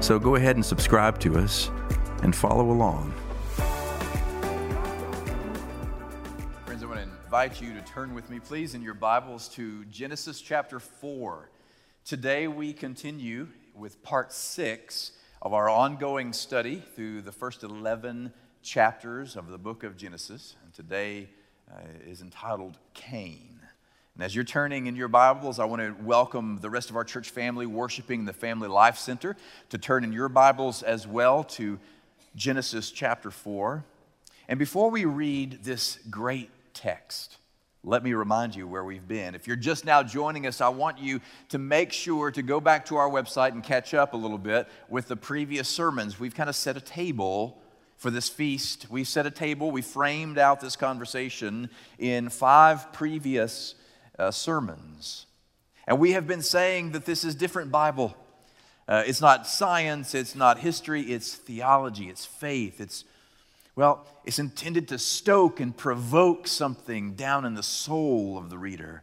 So go ahead and subscribe to us and follow along. Friends, I want to invite you to turn with me, please, in your Bibles to Genesis chapter 4. Today we continue with part 6 of our ongoing study through the first 11 chapters of the book of Genesis. And today uh, is entitled Cain. And as you're turning in your Bibles, I want to welcome the rest of our church family worshiping the Family Life Center to turn in your Bibles as well to Genesis chapter 4. And before we read this great text, let me remind you where we've been. If you're just now joining us, I want you to make sure to go back to our website and catch up a little bit with the previous sermons. We've kind of set a table for this feast. We set a table, we framed out this conversation in five previous uh, sermons. And we have been saying that this is different Bible. Uh, it's not science, it's not history, it's theology, it's faith. It's, well, it's intended to stoke and provoke something down in the soul of the reader.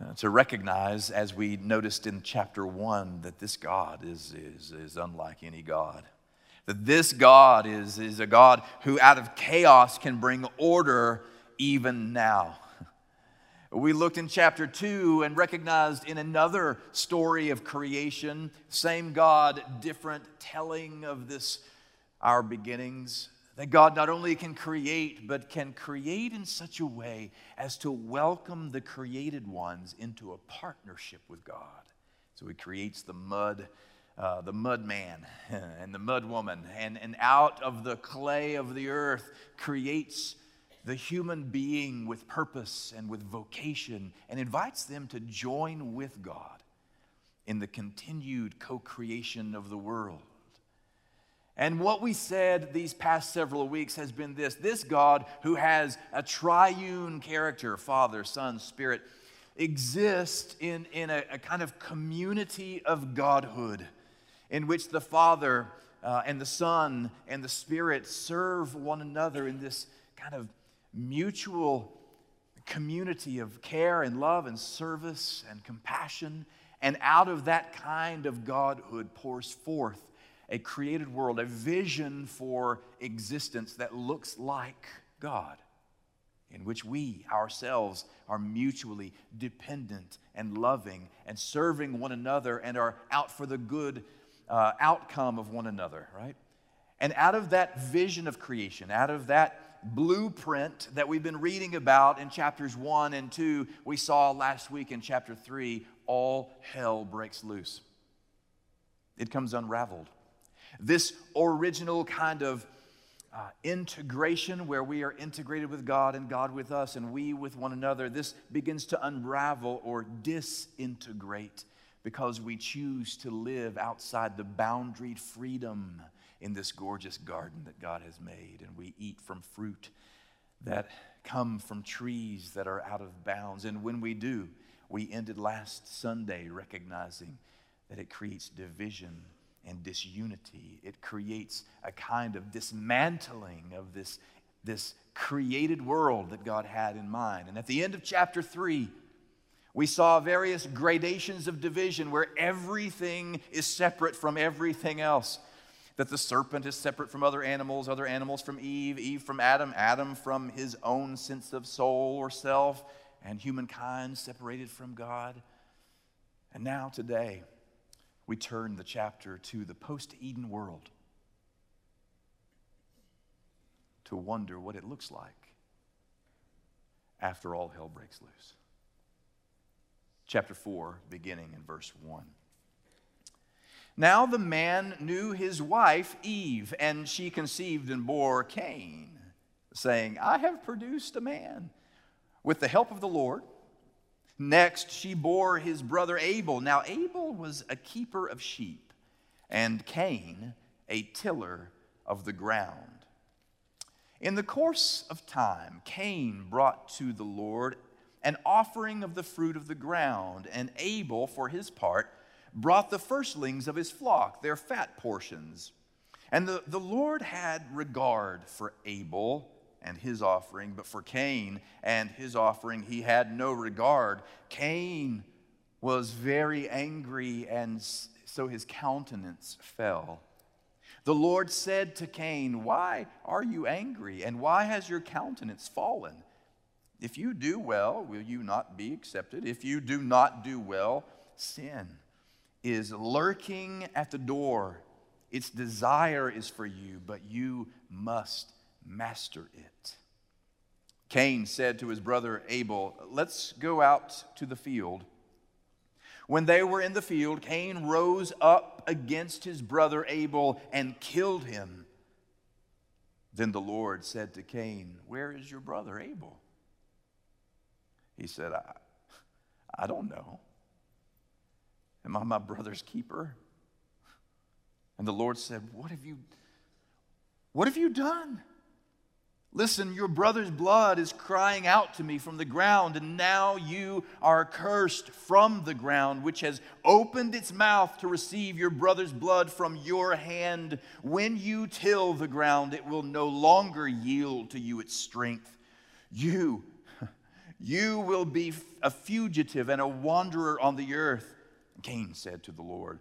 Uh, to recognize, as we noticed in chapter one, that this God is, is, is unlike any God. That this God is, is a God who, out of chaos, can bring order even now. We looked in chapter 2 and recognized in another story of creation, same God, different telling of this, our beginnings. That God not only can create, but can create in such a way as to welcome the created ones into a partnership with God. So He creates the mud, uh, the mud man and the mud woman, and, and out of the clay of the earth creates the human being with purpose and with vocation and invites them to join with God in the continued co creation of the world. And what we said these past several weeks has been this this God, who has a triune character Father, Son, Spirit, exists in, in a, a kind of community of Godhood in which the Father uh, and the Son and the Spirit serve one another in this kind of mutual community of care and love and service and compassion. And out of that kind of Godhood pours forth a created world, a vision for existence that looks like God, in which we ourselves are mutually dependent and loving and serving one another and are out for the good uh, outcome of one another, right? And out of that vision of creation, out of that blueprint that we've been reading about in chapters 1 and 2, we saw last week in chapter 3, all hell breaks loose. It comes unraveled. This original kind of uh, integration where we are integrated with God and God with us and we with one another, this begins to unravel or disintegrate because we choose to live outside the boundaried freedom in this gorgeous garden that God has made, and we eat from fruit that come from trees that are out of bounds. And when we do, we ended last Sunday recognizing that it creates division and disunity. It creates a kind of dismantling of this, this created world that God had in mind. And at the end of chapter 3, we saw various gradations of division where everything is separate from everything else that the serpent is separate from other animals, other animals from Eve, Eve from Adam, Adam from his own sense of soul or self, and humankind separated from God. And now, today, we turn the chapter to the post Eden world to wonder what it looks like after all hell breaks loose. Chapter 4, beginning in verse 1. Now the man knew his wife Eve, and she conceived and bore Cain, saying, I have produced a man with the help of the Lord. Next, she bore his brother Abel. Now, Abel was a keeper of sheep, and Cain a tiller of the ground. In the course of time, Cain brought to the Lord an offering of the fruit of the ground, and Abel, for his part, brought the firstlings of his flock, their fat portions. And the, the Lord had regard for Abel and his offering, but for Cain and his offering, he had no regard. Cain was very angry, and so his countenance fell. The Lord said to Cain, Why are you angry, and why has your countenance fallen? If you do well, will you not be accepted? If you do not do well, sin is lurking at the door. Its desire is for you, but you must master it. Cain said to his brother Abel, Let's go out to the field. When they were in the field, Cain rose up against his brother Abel and killed him. Then the Lord said to Cain, Where is your brother Abel? He said, I, I don't know. Am I my brother's keeper? And the Lord said, What have you, what have you done? Listen, your brother's blood is crying out to me from the ground, and now you are cursed from the ground, which has opened its mouth to receive your brother's blood from your hand. When you till the ground, it will no longer yield to you its strength. You, you will be a fugitive and a wanderer on the earth. Cain said to the Lord,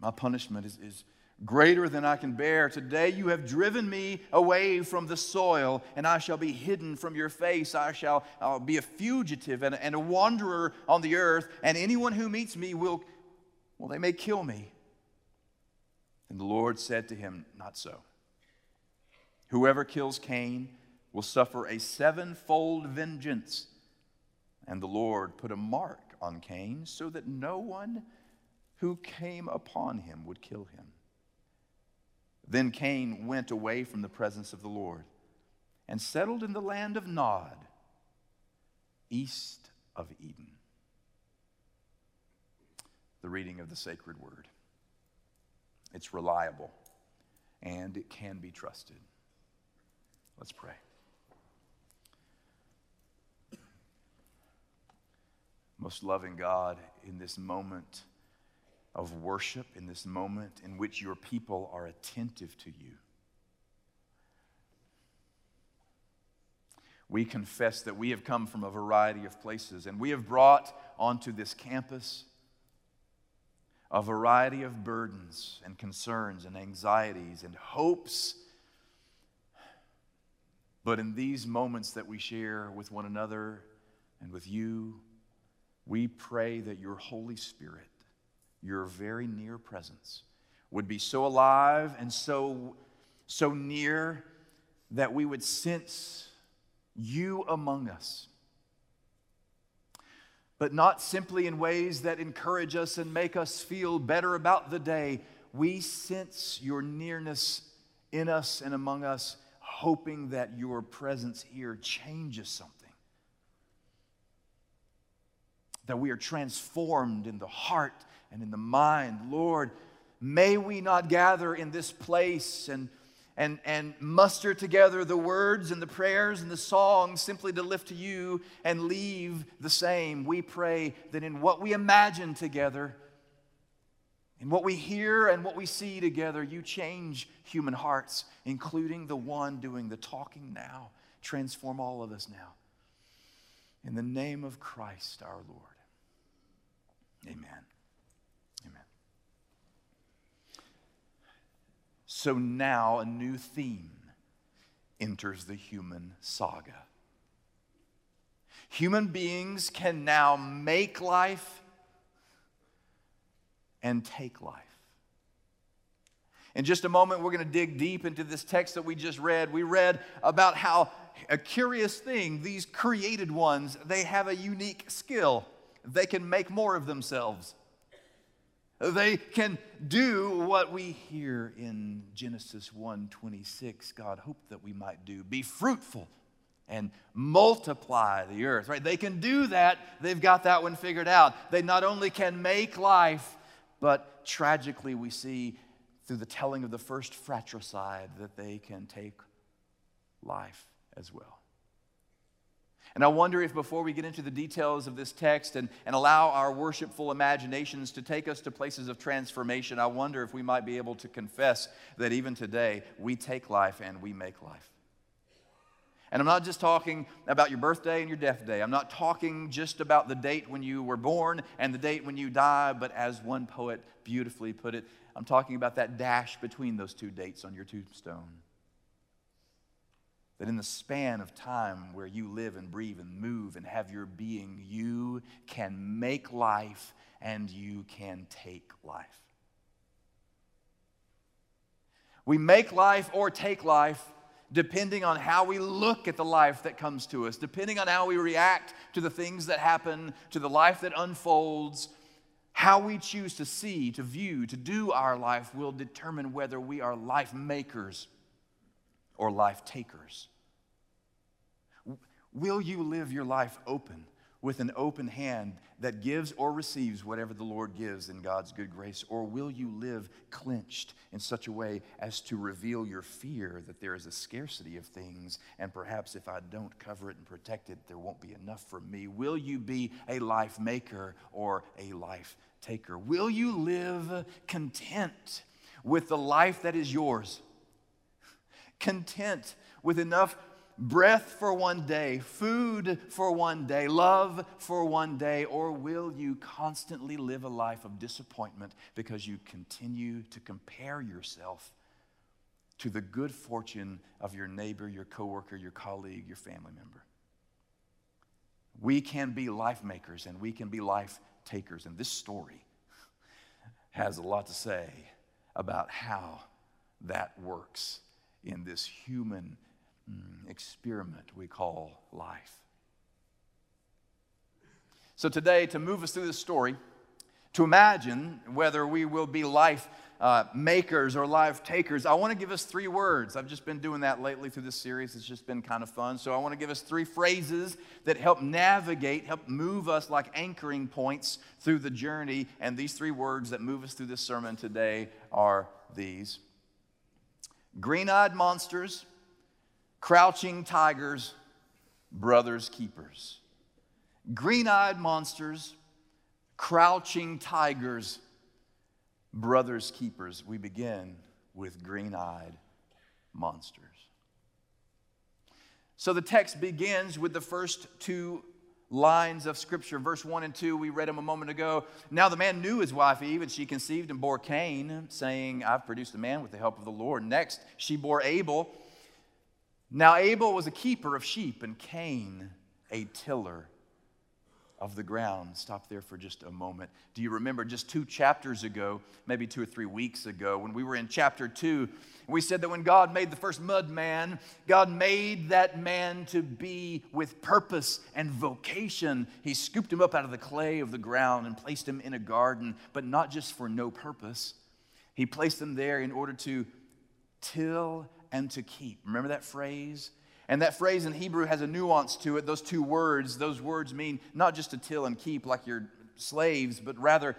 My punishment is, is greater than I can bear. Today you have driven me away from the soil, and I shall be hidden from your face. I shall be a fugitive and, and a wanderer on the earth, and anyone who meets me will, well, they may kill me. And the Lord said to him, Not so. Whoever kills Cain will suffer a sevenfold vengeance. And the Lord put a mark on Cain so that no one who came upon him would kill him. Then Cain went away from the presence of the Lord and settled in the land of Nod, east of Eden. The reading of the sacred word. It's reliable and it can be trusted. Let's pray. Most loving God, in this moment, of worship in this moment in which your people are attentive to you. We confess that we have come from a variety of places and we have brought onto this campus a variety of burdens and concerns and anxieties and hopes. But in these moments that we share with one another and with you, we pray that your Holy Spirit your very near presence would be so alive and so, so near that we would sense you among us. But not simply in ways that encourage us and make us feel better about the day. We sense your nearness in us and among us, hoping that your presence here changes something. That we are transformed in the heart and in the mind. Lord, may we not gather in this place and, and, and muster together the words and the prayers and the songs simply to lift to you and leave the same. We pray that in what we imagine together, in what we hear and what we see together, you change human hearts, including the one doing the talking now. Transform all of us now. In the name of Christ our Lord. Amen. Amen. So now a new theme enters the human saga. Human beings can now make life and take life. In just a moment, we're going to dig deep into this text that we just read. We read about how a curious thing, these created ones, they have a unique skill. They can make more of themselves. They can do what we hear in Genesis 1:26 God hoped that we might do. Be fruitful and multiply the earth, right? They can do that. They've got that one figured out. They not only can make life, but tragically we see through the telling of the first fratricide that they can take life as well. And I wonder if before we get into the details of this text and, and allow our worshipful imaginations to take us to places of transformation, I wonder if we might be able to confess that even today we take life and we make life. And I'm not just talking about your birthday and your death day. I'm not talking just about the date when you were born and the date when you die, but as one poet beautifully put it, I'm talking about that dash between those two dates on your tombstone. That in the span of time where you live and breathe and move and have your being, you can make life and you can take life. We make life or take life depending on how we look at the life that comes to us, depending on how we react to the things that happen, to the life that unfolds, how we choose to see, to view, to do our life will determine whether we are life makers or life takers. Will you live your life open? with an open hand that gives or receives whatever the Lord gives in God's good grace? Or will you live clenched in such a way as to reveal your fear that there is a scarcity of things, and perhaps if I don't cover it and protect it, there won't be enough for me? Will you be a life maker or a life taker? Will you live content with the life that is yours? Content with enough breath for one day, food for one day, love for one day, or will you constantly live a life of disappointment because you continue to compare yourself to the good fortune of your neighbor, your coworker, your colleague, your family member? We can be life makers and we can be life takers. And this story has a lot to say about how that works in this human Mm, experiment we call life. So, today, to move us through this story, to imagine whether we will be life uh, makers or life takers, I want to give us three words. I've just been doing that lately through this series. It's just been kind of fun. So, I want to give us three phrases that help navigate, help move us like anchoring points through the journey. And these three words that move us through this sermon today are these green eyed monsters crouching tigers, brothers keepers. Green eyed monsters, crouching tigers, brothers keepers. We begin with green eyed monsters. So the text begins with the first two lines of scripture. Verse 1 and 2, we read them a moment ago. Now the man knew his wife Eve, and she conceived and bore Cain, saying, I've produced a man with the help of the Lord. Next, she bore Abel. Now, Abel was a keeper of sheep, and Cain a tiller of the ground. Stop there for just a moment. Do you remember just two chapters ago, maybe two or three weeks ago, when we were in chapter two, we said that when God made the first mud man, God made that man to be with purpose and vocation. He scooped him up out of the clay of the ground and placed him in a garden, but not just for no purpose. He placed him there in order to till and to keep. Remember that phrase? And that phrase in Hebrew has a nuance to it. Those two words, those words mean not just to till and keep like your slaves, but rather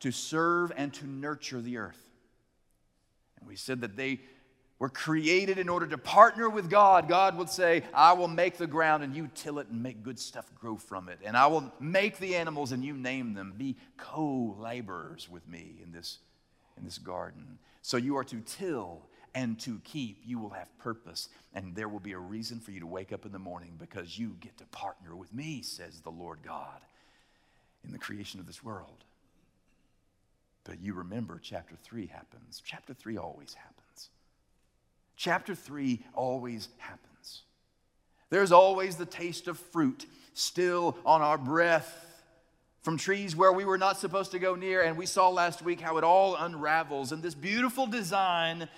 to serve and to nurture the earth. And we said that they were created in order to partner with God. God would say, I will make the ground and you till it and make good stuff grow from it. And I will make the animals and you name them. Be co laborers with me in this, in this garden. So you are to till and to keep, you will have purpose. And there will be a reason for you to wake up in the morning because you get to partner with me, says the Lord God, in the creation of this world. But you remember, chapter 3 happens. Chapter 3 always happens. Chapter 3 always happens. There's always the taste of fruit still on our breath from trees where we were not supposed to go near. And we saw last week how it all unravels. And this beautiful design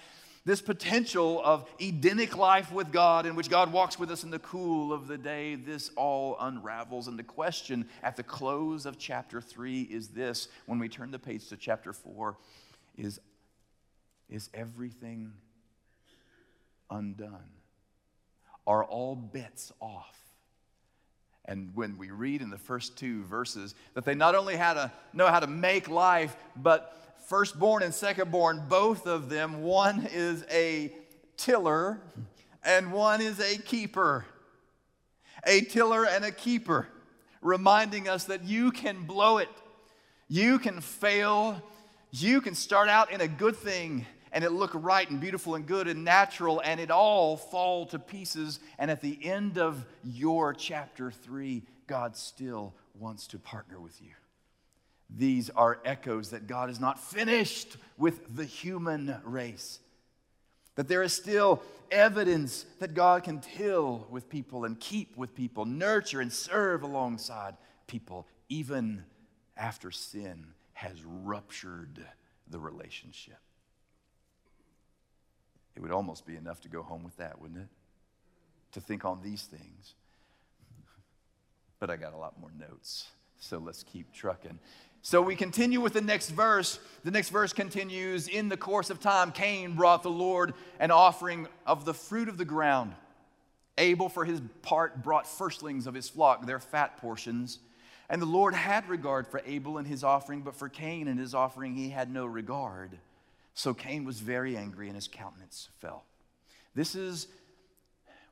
this potential of Edenic life with God, in which God walks with us in the cool of the day, this all unravels. And the question at the close of chapter 3 is this when we turn the page to chapter 4 is, is everything undone? Are all bets off? And when we read in the first two verses that they not only had to know how to make life, but firstborn and secondborn, both of them, one is a tiller and one is a keeper. A tiller and a keeper, reminding us that you can blow it, you can fail, you can start out in a good thing and it look right and beautiful and good and natural, and it all fall to pieces. And at the end of your chapter three, God still wants to partner with you. These are echoes that God is not finished with the human race. That there is still evidence that God can till with people and keep with people, nurture and serve alongside people, even after sin has ruptured the relationship. It would almost be enough to go home with that, wouldn't it? To think on these things. But I got a lot more notes, so let's keep trucking. So we continue with the next verse. The next verse continues In the course of time, Cain brought the Lord an offering of the fruit of the ground. Abel, for his part, brought firstlings of his flock, their fat portions. And the Lord had regard for Abel and his offering, but for Cain and his offering he had no regard. So Cain was very angry and his countenance fell. This is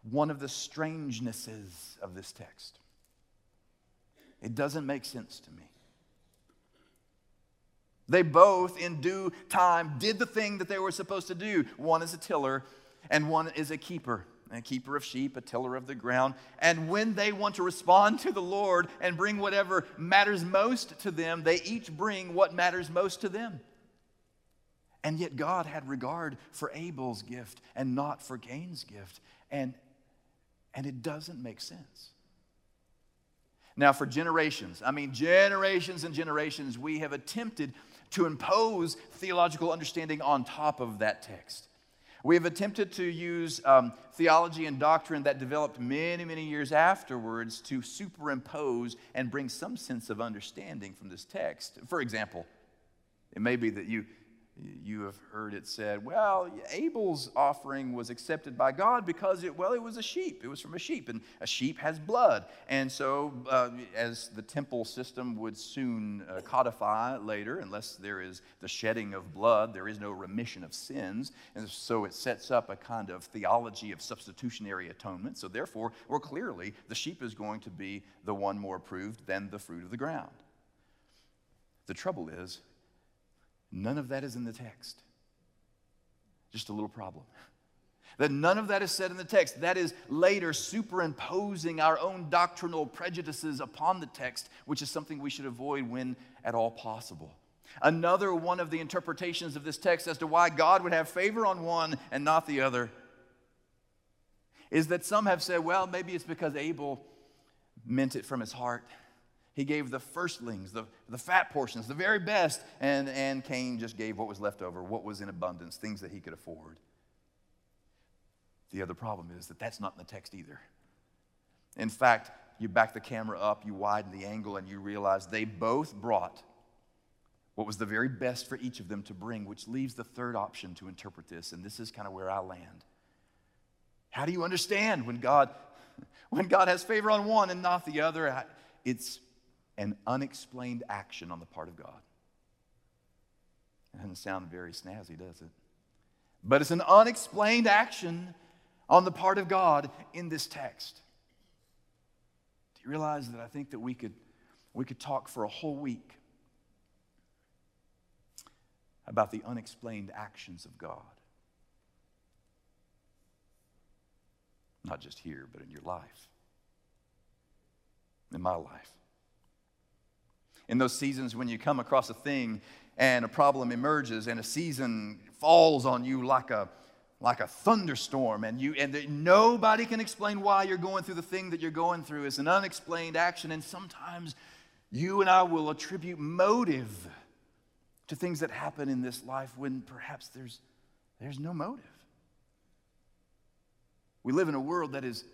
one of the strangenesses of this text. It doesn't make sense to me. They both, in due time, did the thing that they were supposed to do. One is a tiller, and one is a keeper a keeper of sheep, a tiller of the ground. And when they want to respond to the Lord and bring whatever matters most to them, they each bring what matters most to them. And yet God had regard for Abel's gift and not for Cain's gift. And, and it doesn't make sense. Now, for generations, I mean, generations and generations, we have attempted to impose theological understanding on top of that text. We have attempted to use um, theology and doctrine that developed many, many years afterwards to superimpose and bring some sense of understanding from this text. For example, it may be that you, you have heard it said, well, Abel's offering was accepted by God because it, well, it was a sheep. It was from a sheep, and a sheep has blood. And so, uh, as the temple system would soon uh, codify later, unless there is the shedding of blood, there is no remission of sins. And so, it sets up a kind of theology of substitutionary atonement. So, therefore, or clearly, the sheep is going to be the one more approved than the fruit of the ground. The trouble is, None of that is in the text. Just a little problem. That none of that is said in the text. That is later superimposing our own doctrinal prejudices upon the text, which is something we should avoid when at all possible. Another one of the interpretations of this text as to why God would have favor on one and not the other is that some have said, well, maybe it's because Abel meant it from his heart. He gave the firstlings, the, the fat portions, the very best, and, and Cain just gave what was left over, what was in abundance, things that he could afford. The other problem is that that's not in the text either. In fact, you back the camera up, you widen the angle, and you realize they both brought what was the very best for each of them to bring, which leaves the third option to interpret this, and this is kind of where I land. How do you understand when God, when God has favor on one and not the other? It's an unexplained action on the part of God. It doesn't sound very snazzy, does it? But it's an unexplained action on the part of God in this text. Do you realize that I think that we could, we could talk for a whole week about the unexplained actions of God? Not just here, but in your life, in my life in those seasons when you come across a thing and a problem emerges and a season falls on you like a like a thunderstorm and you and nobody can explain why you're going through the thing that you're going through. It's an unexplained action and sometimes you and I will attribute motive to things that happen in this life when perhaps there's there's no motive. We live in a world that is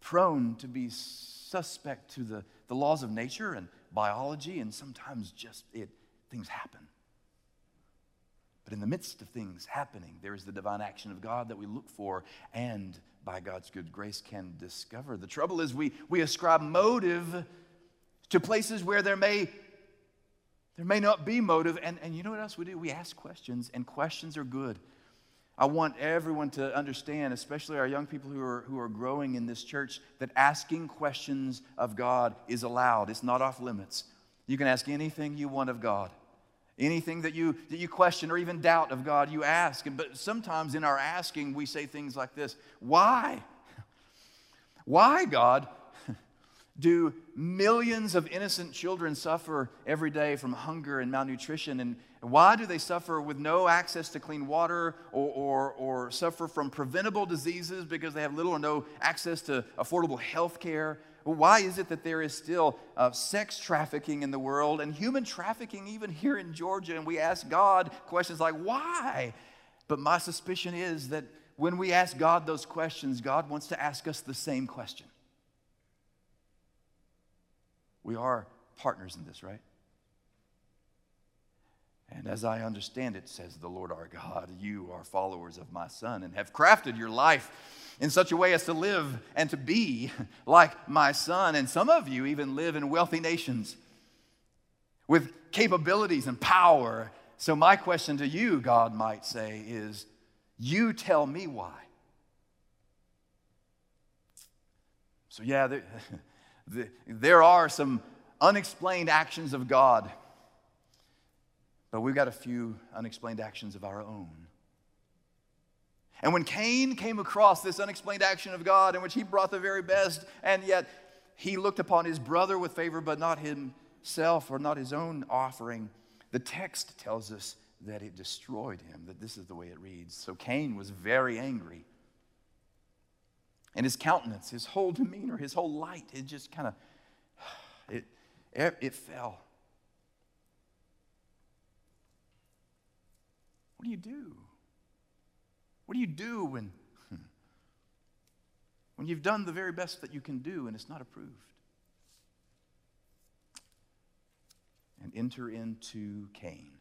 prone to be suspect to the, the laws of nature and biology, and sometimes just it, things happen. But in the midst of things happening, there is the divine action of God that we look for and by God's good grace can discover. The trouble is we, we ascribe motive to places where there may there may not be motive. And, and you know what else we do? We ask questions, and questions are good. I want everyone to understand, especially our young people who are, who are growing in this church, that asking questions of God is allowed. It's not off limits. You can ask anything you want of God. Anything that you, that you question or even doubt of God, you ask. But sometimes in our asking, we say things like this Why? Why, God? Do millions of innocent children suffer every day from hunger and malnutrition? And why do they suffer with no access to clean water or, or, or suffer from preventable diseases because they have little or no access to affordable health care? Why is it that there is still uh, sex trafficking in the world and human trafficking even here in Georgia? And we ask God questions like, why? But my suspicion is that when we ask God those questions, God wants to ask us the same question. We are partners in this, right? And as I understand it, says the Lord our God, you are followers of my Son and have crafted your life in such a way as to live and to be like my Son. And some of you even live in wealthy nations with capabilities and power. So, my question to you, God might say, is you tell me why. So, yeah, there, there are some unexplained actions of God, but we've got a few unexplained actions of our own. And when Cain came across this unexplained action of God in which he brought the very best, and yet he looked upon his brother with favor, but not himself or not his own offering, the text tells us that it destroyed him, that this is the way it reads. So Cain was very angry. And his countenance, his whole demeanor, his whole light, it just kind of, it, it fell. What do you do? What do you do when, hmm, when you've done the very best that you can do and it's not approved? And enter into Cain,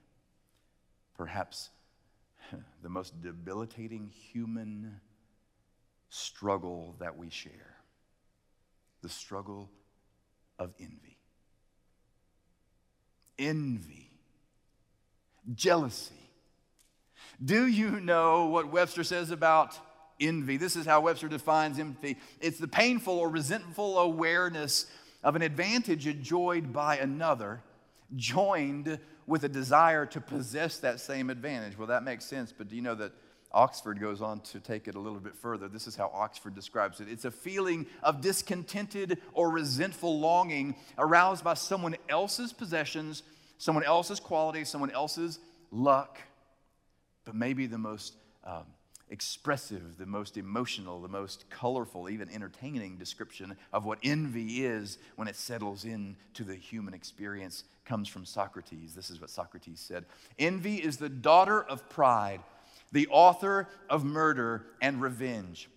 perhaps the most debilitating human struggle that we share the struggle of envy. Envy, jealousy. Do you know what Webster says about envy? This is how Webster defines envy it's the painful or resentful awareness of an advantage enjoyed by another, joined with a desire to possess that same advantage. Well, that makes sense, but do you know that? Oxford goes on to take it a little bit further. This is how Oxford describes it it's a feeling of discontented or resentful longing aroused by someone else's possessions, someone else's qualities, someone else's luck. But maybe the most um, expressive, the most emotional, the most colorful, even entertaining description of what envy is when it settles into the human experience comes from Socrates. This is what Socrates said Envy is the daughter of pride the author of murder and revenge,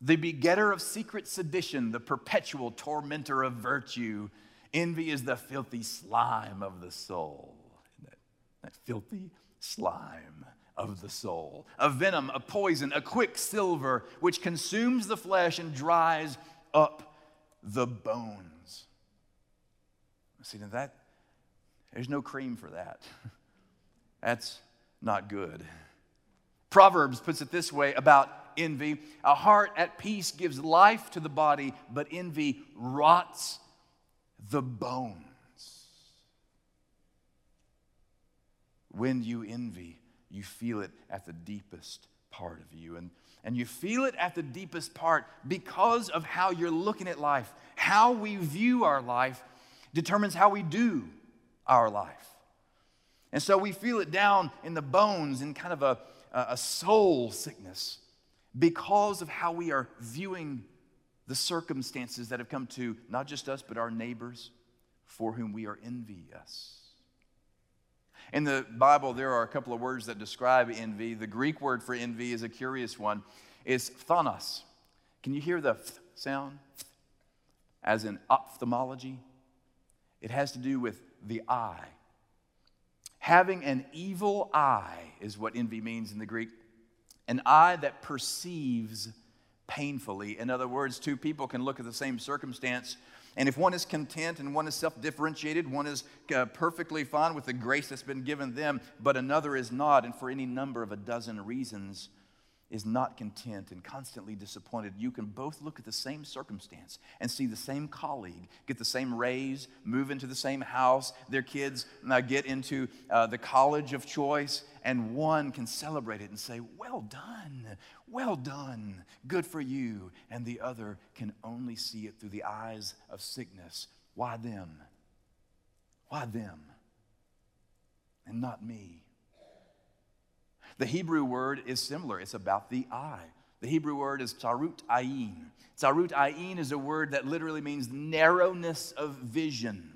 the begetter of secret sedition, the perpetual tormentor of virtue. Envy is the filthy slime of the soul. That, that filthy slime of the soul. A venom, a poison, a quicksilver which consumes the flesh and dries up the bones. See, that, there's no cream for that. That's not good. Proverbs puts it this way about envy a heart at peace gives life to the body, but envy rots the bones. When you envy, you feel it at the deepest part of you. And, and you feel it at the deepest part because of how you're looking at life. How we view our life determines how we do our life. And so we feel it down in the bones in kind of a a soul sickness because of how we are viewing the circumstances that have come to not just us, but our neighbors for whom we are envious. In the Bible, there are a couple of words that describe envy. The Greek word for envy is a curious one. It's phthonos. Can you hear the sound? As in ophthalmology, it has to do with the eye Having an evil eye is what envy means in the Greek. An eye that perceives painfully. In other words, two people can look at the same circumstance, and if one is content and one is self differentiated, one is uh, perfectly fine with the grace that's been given them, but another is not, and for any number of a dozen reasons, is not content and constantly disappointed, you can both look at the same circumstance and see the same colleague get the same raise, move into the same house, their kids uh, get into uh, the college of choice, and one can celebrate it and say, Well done, well done, good for you. And the other can only see it through the eyes of sickness. Why them? Why them? And not me. The Hebrew word is similar, it's about the eye. The Hebrew word is tzarut ayin. Tzarut ayin is a word that literally means narrowness of vision.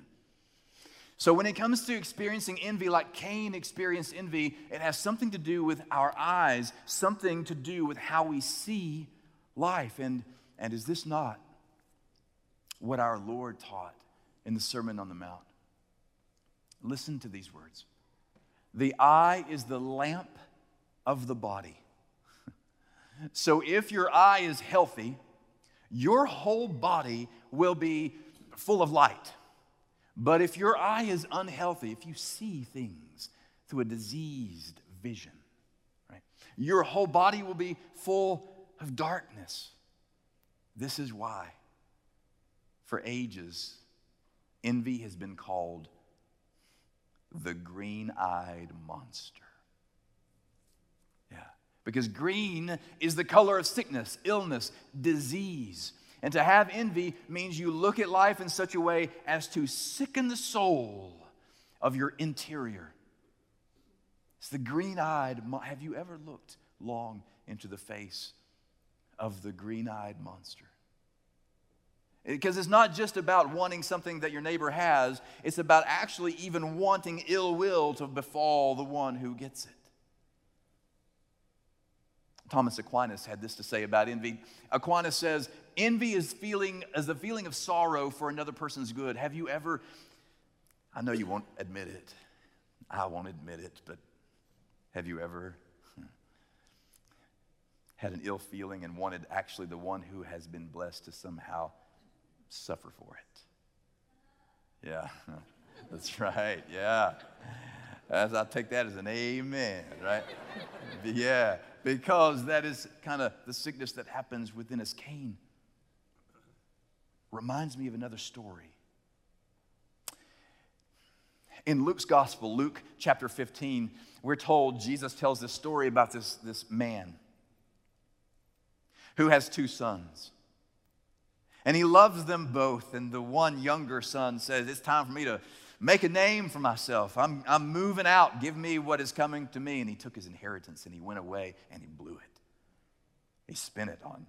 So, when it comes to experiencing envy, like Cain experienced envy, it has something to do with our eyes, something to do with how we see life. And, and is this not what our Lord taught in the Sermon on the Mount? Listen to these words The eye is the lamp of the body. so if your eye is healthy, your whole body will be full of light. But if your eye is unhealthy, if you see things through a diseased vision, right, your whole body will be full of darkness. This is why, for ages, envy has been called the green eyed monster. Because green is the color of sickness, illness, disease. And to have envy means you look at life in such a way as to sicken the soul of your interior. It's the green eyed. Have you ever looked long into the face of the green eyed monster? Eh, because it's not just about wanting something that your neighbor has, it's about actually even wanting ill will to befall the one who gets it. Thomas Aquinas had this to say about envy. Aquinas says, Envy is feeling as a feeling of sorrow for another person's good. Have you ever, I know you won't admit it, I won't admit it, but have you ever hmm, had an ill feeling and wanted actually the one who has been blessed to somehow suffer for it? Yeah, that's right, yeah. As I take that as an amen, right? yeah because that is kind of the sickness that happens within us. Cain reminds me of another story. In Luke's gospel, Luke chapter 15, we're told Jesus tells this story about this, this man who has two sons. And he loves them both. And the one younger son says, It's time for me to make a name for myself. I'm, I'm moving out. Give me what is coming to me. And he took his inheritance and he went away and he blew it. He spent it on,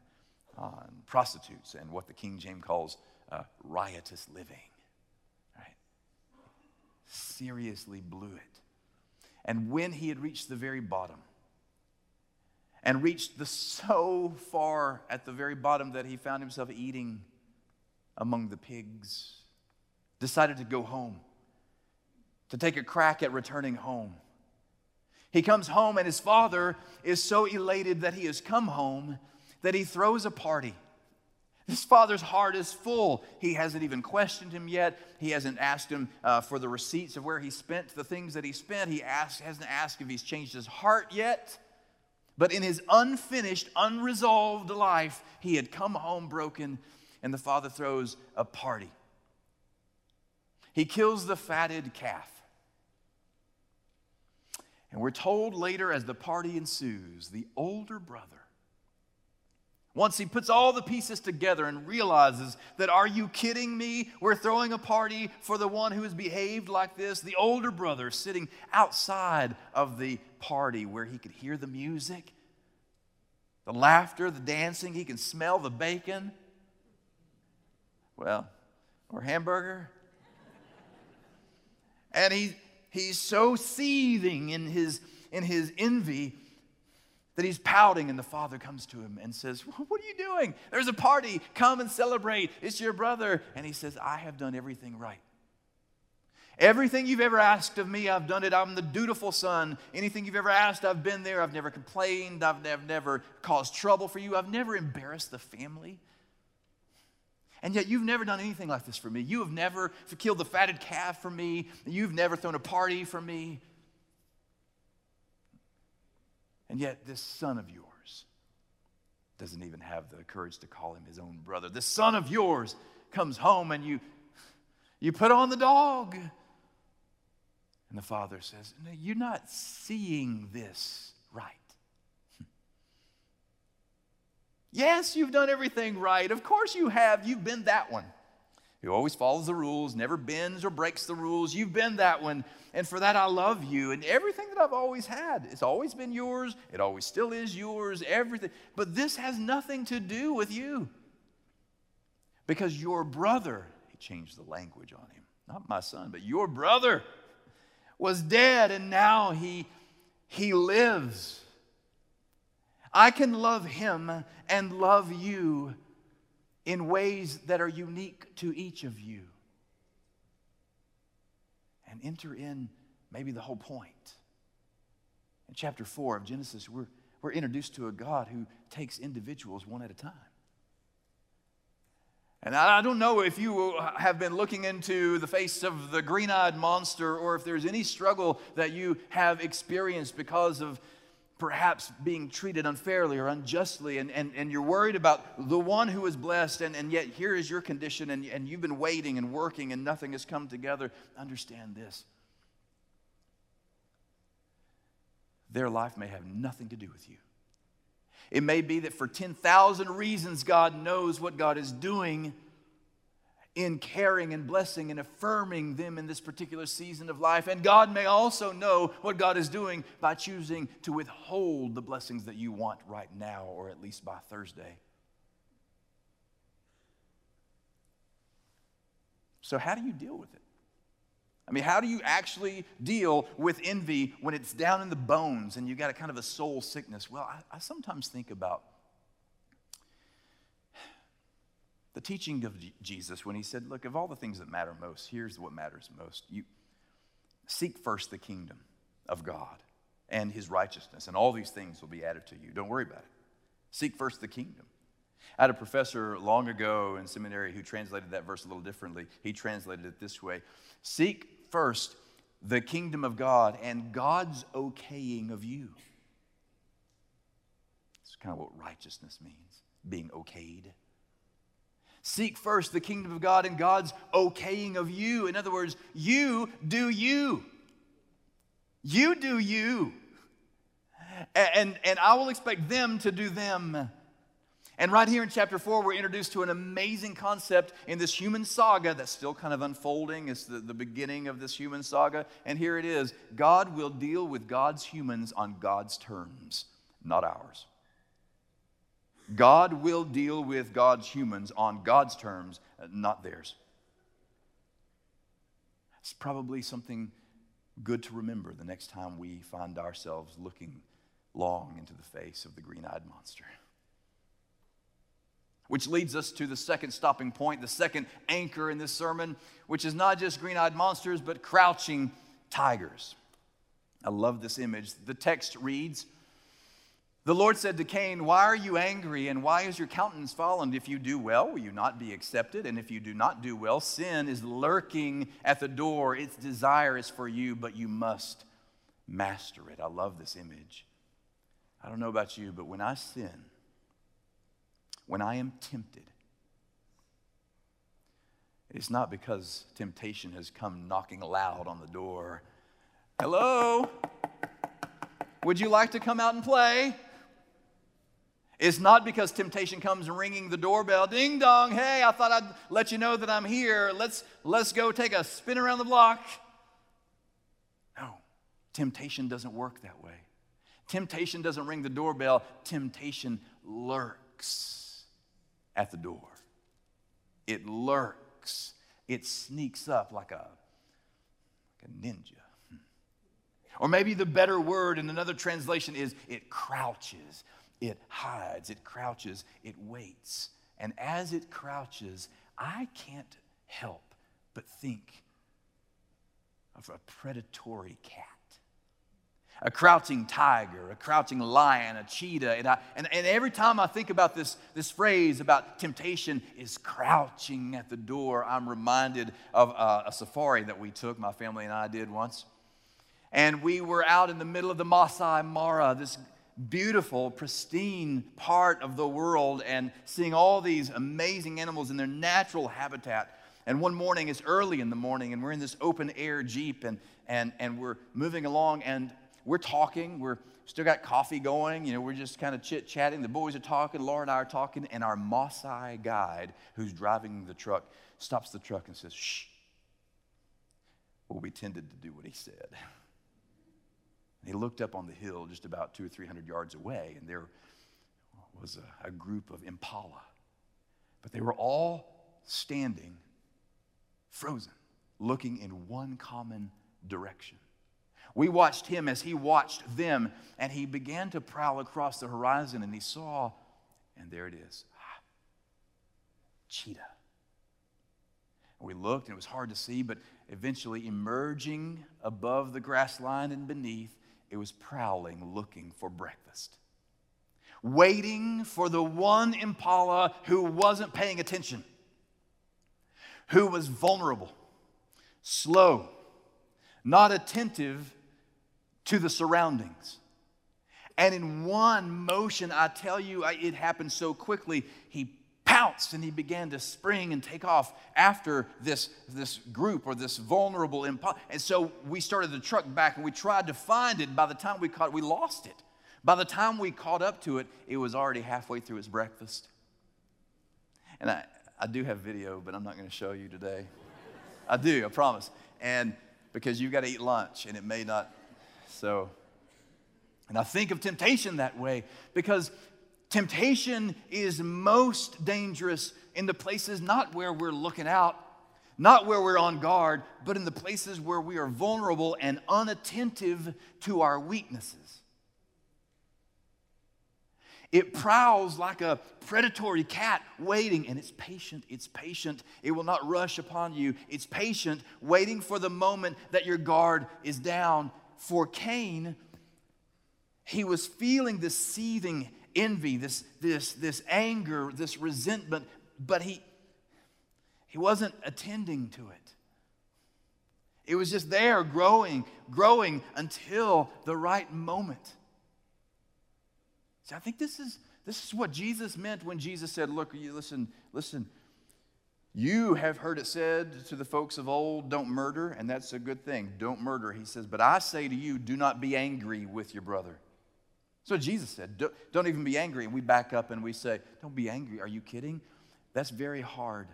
on prostitutes and what the King James calls uh, riotous living. Right? Seriously blew it. And when he had reached the very bottom, and reached the so far at the very bottom that he found himself eating among the pigs, decided to go home to take a crack at returning home. He comes home, and his father is so elated that he has come home that he throws a party. His father's heart is full. He hasn't even questioned him yet. He hasn't asked him uh, for the receipts of where he spent the things that he spent. He hasn't asked if he's changed his heart yet. But in his unfinished, unresolved life, he had come home broken, and the father throws a party. He kills the fatted calf. And we're told later, as the party ensues, the older brother, once he puts all the pieces together and realizes that, are you kidding me? We're throwing a party for the one who has behaved like this. The older brother sitting outside of the party where he could hear the music, the laughter, the dancing, he can smell the bacon. Well, or hamburger. And he, he's so seething in his, in his envy that he's pouting, and the father comes to him and says, What are you doing? There's a party. Come and celebrate. It's your brother. And he says, I have done everything right. Everything you've ever asked of me, I've done it. I'm the dutiful son. Anything you've ever asked, I've been there. I've never complained. I've never, never caused trouble for you. I've never embarrassed the family. And yet, you've never done anything like this for me. You have never killed the fatted calf for me. You've never thrown a party for me. And yet, this son of yours doesn't even have the courage to call him his own brother. This son of yours comes home and you, you put on the dog. And the father says, no, You're not seeing this right. Yes, you've done everything right. Of course you have. You've been that one who always follows the rules, never bends or breaks the rules. You've been that one. And for that, I love you. And everything that I've always had, it's always been yours. It always still is yours, everything. But this has nothing to do with you. Because your brother, he changed the language on him, not my son, but your brother was dead and now he, he lives. I can love him and love you in ways that are unique to each of you. And enter in maybe the whole point. In chapter 4 of Genesis, we're, we're introduced to a God who takes individuals one at a time. And I don't know if you have been looking into the face of the green eyed monster or if there's any struggle that you have experienced because of perhaps being treated unfairly or unjustly, and, and, and you're worried about the one who is blessed, and, and yet here is your condition, and, and you've been waiting and working, and nothing has come together. Understand this their life may have nothing to do with you. It may be that for 10,000 reasons, God knows what God is doing in caring and blessing and affirming them in this particular season of life. And God may also know what God is doing by choosing to withhold the blessings that you want right now, or at least by Thursday. So, how do you deal with it? I mean, how do you actually deal with envy when it's down in the bones and you've got a kind of a soul sickness? Well, I, I sometimes think about the teaching of Jesus when he said, Look, of all the things that matter most, here's what matters most. You seek first the kingdom of God and his righteousness, and all these things will be added to you. Don't worry about it. Seek first the kingdom. I had a professor long ago in seminary who translated that verse a little differently. He translated it this way Seek first the kingdom of God and God's okaying of you. It's kind of what righteousness means being okayed. Seek first the kingdom of God and God's okaying of you. In other words, you do you. You do you. And, and I will expect them to do them. And right here in chapter 4, we're introduced to an amazing concept in this human saga that's still kind of unfolding. It's the, the beginning of this human saga. And here it is God will deal with God's humans on God's terms, not ours. God will deal with God's humans on God's terms, uh, not theirs. It's probably something good to remember the next time we find ourselves looking long into the face of the green eyed monster. Which leads us to the second stopping point, the second anchor in this sermon, which is not just green eyed monsters, but crouching tigers. I love this image. The text reads, the Lord said to Cain, Why are you angry and why is your countenance fallen? If you do well, will you not be accepted? And if you do not do well, sin is lurking at the door. Its desire is for you, but you must master it. I love this image. I don't know about you, but when I sin, when I am tempted, it's not because temptation has come knocking loud on the door. Hello? Would you like to come out and play? It's not because temptation comes ringing the doorbell, ding dong, hey, I thought I'd let you know that I'm here. Let's, let's go take a spin around the block. No, temptation doesn't work that way. Temptation doesn't ring the doorbell, temptation lurks at the door. It lurks, it sneaks up like a, like a ninja. Hmm. Or maybe the better word in another translation is it crouches it hides, it crouches, it waits. And as it crouches, I can't help but think of a predatory cat a crouching tiger, a crouching lion, a cheetah. And, I, and, and every time I think about this, this phrase about temptation is crouching at the door, I'm reminded of a, a safari that we took, my family and I did once. And we were out in the middle of the Masai Mara, this beautiful, pristine part of the world, and seeing all these amazing animals in their natural habitat. And one morning, it's early in the morning, and we're in this open air Jeep, and, and, and we're moving along, and we're talking. We're still got coffee going. You know, we're just kind of chit chatting. The boys are talking. Laura and I are talking. And our Maasai guide, who's driving the truck, stops the truck and says, "Shh." Well, we tended to do what he said. And he looked up on the hill just about two or three hundred yards away, and there was a, a group of impala. But they were all standing, frozen, looking in one common direction. We watched him as he watched them, and he began to prowl across the horizon, and he saw, and there it is ah, cheetah. We looked, and it was hard to see, but eventually, emerging above the grass line and beneath, it was prowling, looking for breakfast. Waiting for the one impala who wasn't paying attention, who was vulnerable, slow, not attentive to the surroundings. And in one motion, I tell you, it happened so quickly, he pounced and he began to spring and take off after this, this group or this vulnerable imposter. And so we started the truck back and we tried to find it. By the time we caught it, we lost it. By the time we caught up to it, it was already halfway through its breakfast. And I, I do have video, but I'm not going to show you today. I do, I promise. And because you've got to eat lunch and it may not so, and I think of temptation that way because temptation is most dangerous in the places not where we're looking out, not where we're on guard, but in the places where we are vulnerable and unattentive to our weaknesses. It prowls like a predatory cat waiting, and it's patient. It's patient. It will not rush upon you. It's patient, waiting for the moment that your guard is down for Cain, he was feeling the seething envy, this, this, this anger, this resentment, but he, he wasn't attending to it. It was just there, growing, growing until the right moment. See, I think this is, this is what Jesus meant when Jesus said, Look, you listen, listen, you have heard it said to the folks of old, don't murder, and that's a good thing. Don't murder. He says, but I say to you, do not be angry with your brother. So Jesus said, don't, don't even be angry. And we back up and we say, don't be angry. Are you kidding? That's very hard.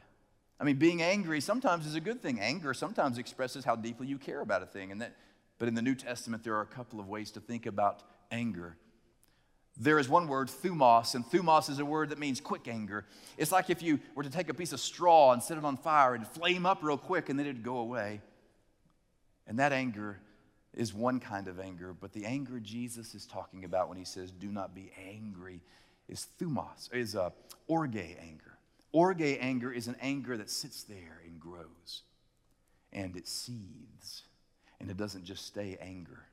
I mean, being angry sometimes is a good thing. Anger sometimes expresses how deeply you care about a thing. And that, but in the New Testament, there are a couple of ways to think about anger there is one word, thumos, and thumos is a word that means quick anger. It's like if you were to take a piece of straw and set it on fire and flame up real quick and then it'd go away. And that anger is one kind of anger, but the anger Jesus is talking about when he says, do not be angry, is thumos, is a orge anger. Orge anger is an anger that sits there and grows, and it seethes, and it doesn't just stay anger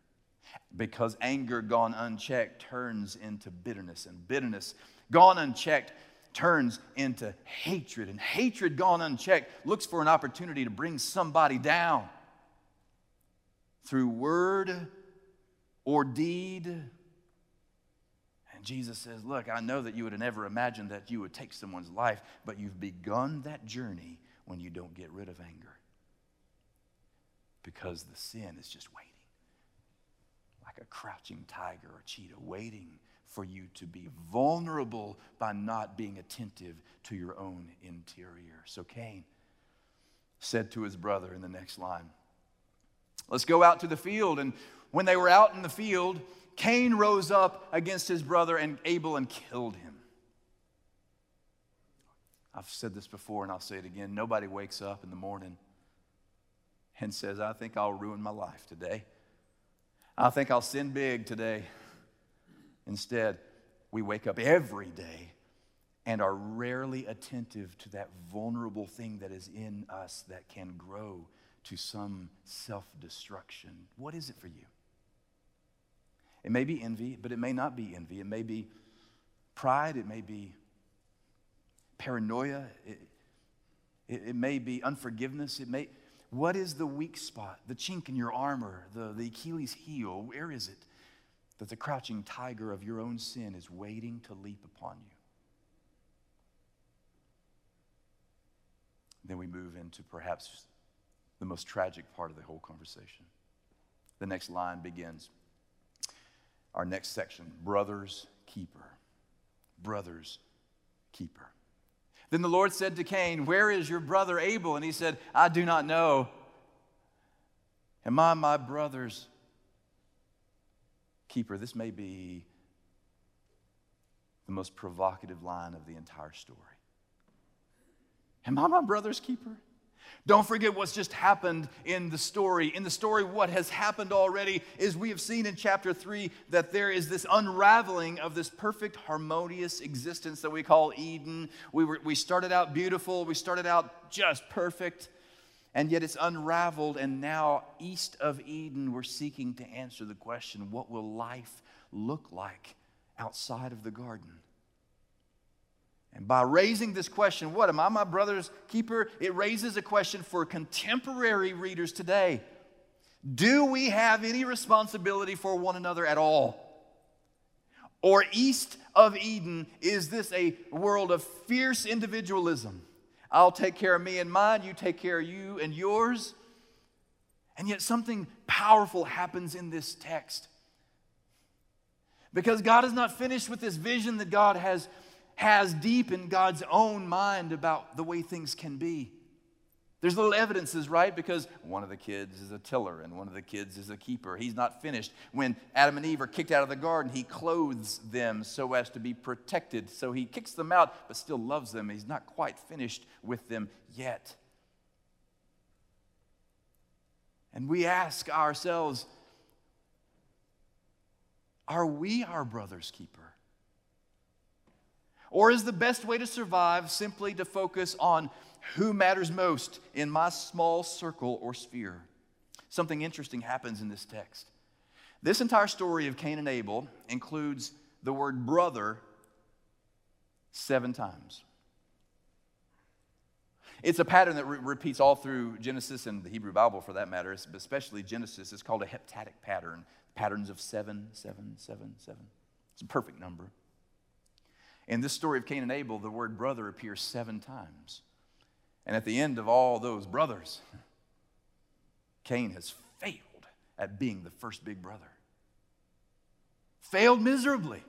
because anger gone unchecked turns into bitterness, and bitterness gone unchecked turns into hatred, and hatred gone unchecked looks for an opportunity to bring somebody down through word or deed. And Jesus says, Look, I know that you would have never imagined that you would take someone's life, but you've begun that journey when you don't get rid of anger because the sin is just waiting like a crouching tiger or cheetah, waiting for you to be vulnerable by not being attentive to your own interior. So Cain said to his brother in the next line, Let's go out to the field. And when they were out in the field, Cain rose up against his brother and Abel and killed him. I've said this before and I'll say it again. Nobody wakes up in the morning and says, I think I'll ruin my life today. I think I'll sin big today. Instead, we wake up every day and are rarely attentive to that vulnerable thing that is in us that can grow to some self destruction. What is it for you? It may be envy, but it may not be envy. It may be pride. It may be paranoia. It, it, it, may be unforgiveness. It may. What is the weak spot, the chink in your armor, the, the Achilles heel? Where is it that the crouching tiger of your own sin is waiting to leap upon you? Then we move into perhaps the most tragic part of the whole conversation. The next line begins our next section brother's keeper. Brother's keeper. Then the Lord said to Cain, Where is your brother Abel? And he said, I do not know. Am I my brother's keeper? This may be the most provocative line of the entire story. Am I my brother's keeper? Don't forget what's just happened in the story. In the story, what has happened already is we have seen in chapter 3 that there is this unraveling of this perfect, harmonious existence that we call Eden. We, were, we started out beautiful, we started out just perfect, and yet it's unraveled. And now, east of Eden, we're seeking to answer the question what will life look like outside of the garden? And by raising this question, what am I my brother's keeper? It raises a question for contemporary readers today. Do we have any responsibility for one another at all? Or east of Eden, is this a world of fierce individualism? I'll take care of me and mine, you take care of you and yours. And yet, something powerful happens in this text. Because God is not finished with this vision that God has has deep in God's own mind about the way things can be. There's little evidences, right? Because one of the kids is a tiller and one of the kids is a keeper. He's not finished. When Adam and Eve are kicked out of the garden, he clothes them so as to be protected. So he kicks them out, but still loves them. He's not quite finished with them yet. And we ask ourselves, are we our brother's keeper? Or is the best way to survive simply to focus on who matters most in my small circle or sphere? Something interesting happens in this text. This entire story of Cain and Abel includes the word brother seven times. It's a pattern that re- repeats all through Genesis and the Hebrew Bible for that matter, especially Genesis. It's called a heptadic pattern, patterns of seven, seven, seven, seven. It's a perfect number. In this story of Cain and Abel, the word brother appears seven times. And at the end of all those brothers, Cain has failed at being the first big brother. Failed miserably.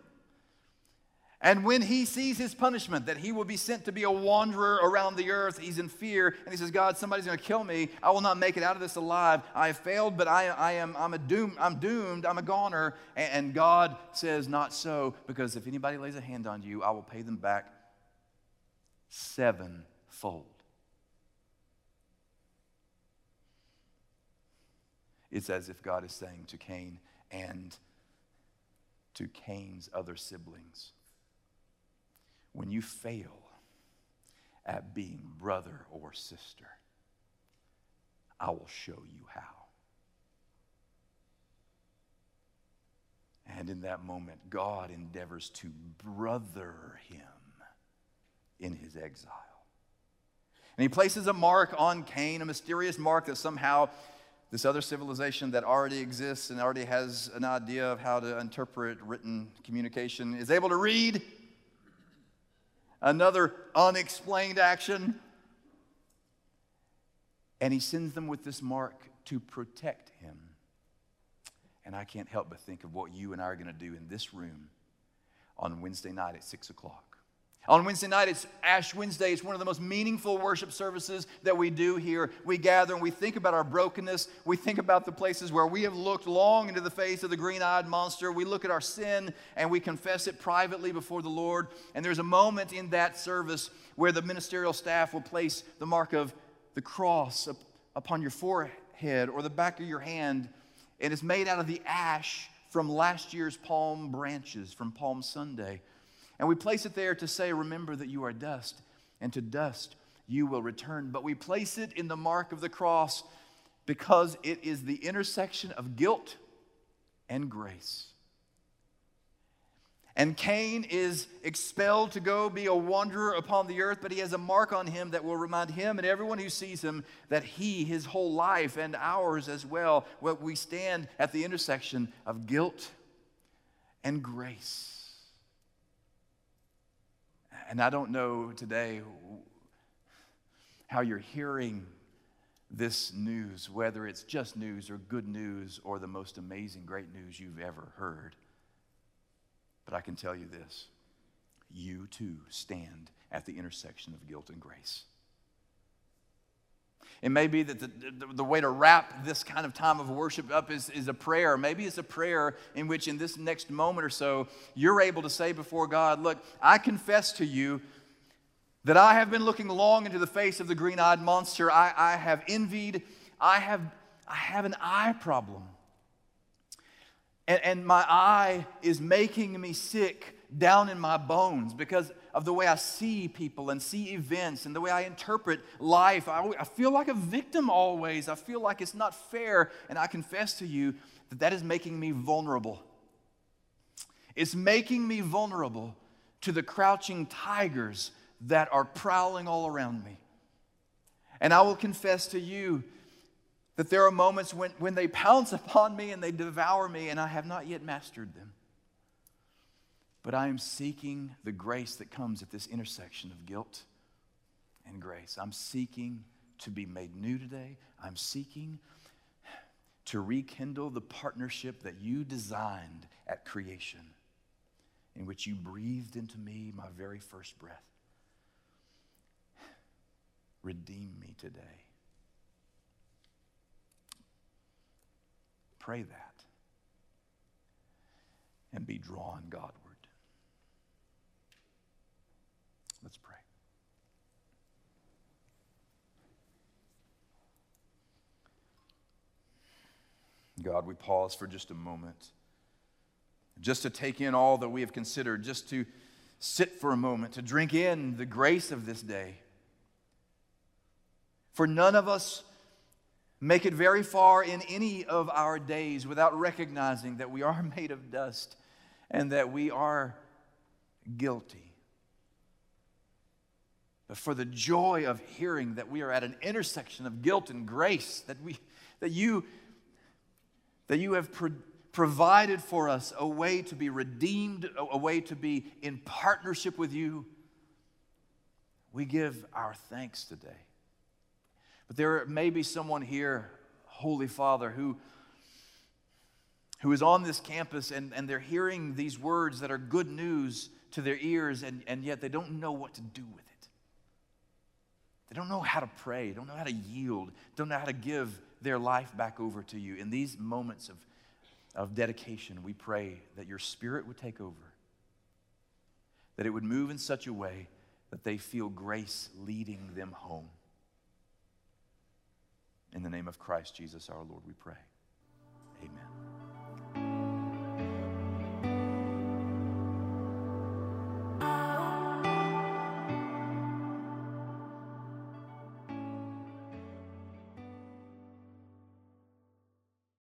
And when he sees his punishment, that he will be sent to be a wanderer around the earth, he's in fear. And he says, God, somebody's going to kill me. I will not make it out of this alive. I have failed, but I, I am I'm, a doom, I'm doomed. I'm a goner. And, and God says, Not so, because if anybody lays a hand on you, I will pay them back sevenfold. It's as if God is saying to Cain and to Cain's other siblings when you fail at being brother or sister, I will show you how. And in that moment, God endeavors to brother him in his exile. And he places a mark on Cain, a mysterious mark that somehow this other civilization that already exists and already has an idea of how to interpret written communication is able to read another unexplained action. And he sends them with this mark to protect him. And I can't help but think of what you and I are going to do in this room on Wednesday night at 6 o'clock. On Wednesday night, it's Ash Wednesday. It's one of the most meaningful worship services that we do here. We gather and we think about our brokenness. We think about the places where we have looked long into the face of the green eyed monster. We look at our sin and we confess it privately before the Lord. And there's a moment in that service where the ministerial staff will place the mark of the cross upon your forehead or the back of your hand. And it's made out of the ash from last year's palm branches, from Palm Sunday. And we place it there to say, Remember that you are dust, and to dust you will return. But we place it in the mark of the cross because it is the intersection of guilt and grace. And Cain is expelled to go be a wanderer upon the earth, but he has a mark on him that will remind him and everyone who sees him that he, his whole life, and ours as well, we stand at the intersection of guilt and grace. And I don't know today how you're hearing this news, whether it's just news or good news or the most amazing, great news you've ever heard. But I can tell you this you too stand at the intersection of guilt and grace. It may be that the, the, the, way to wrap this kind of time of worship up is, is a prayer. Maybe it's a prayer in which, in this next moment or so, you're able to say before God, Look, I confess to you that I have been looking long into the face of the green eyed monster. I, I have envied, I have, I have an eye problem. And, and my eye is making me sick down in my bones because of the way I see people and see events and the way I interpret life. I, I, feel like a victim always. I feel like it's not fair. And I confess to you that that is making me vulnerable. It's making me vulnerable to the crouching tigers that are prowling all around me. And I will confess to you that there are moments when, when they pounce upon me and they devour me, and I have not yet mastered them. But I am seeking the grace that comes at this intersection of guilt and grace. I'm seeking to be made new today. I'm seeking to rekindle the partnership that you designed at creation, in which you breathed into me my very first breath. Redeem me today. Pray that and be drawn Godward. Let's pray. God, we pause for just a moment, just to take in all that we have considered, just to sit for a moment, to drink in the grace of this day. For none of us make it very far in any of our days without recognizing that we are made of dust and that we are guilty. But for the joy of hearing that we are at an intersection of guilt and grace, that, we, that, you, that you have pro- provided for us a way to be redeemed, a, a way to be in partnership with you, we give our thanks today. But there may be someone here, Holy Father, who, who is on this campus and, and they're hearing these words that are good news to their ears, and, and yet they don't know what to do with it. They don't know how to pray, don't know how to yield, don't know how to give their life back over to you. In these moments of, of dedication, we pray that your spirit would take over, that it would move in such a way that they feel grace leading them home. In the name of Christ Jesus our Lord, we pray. Amen.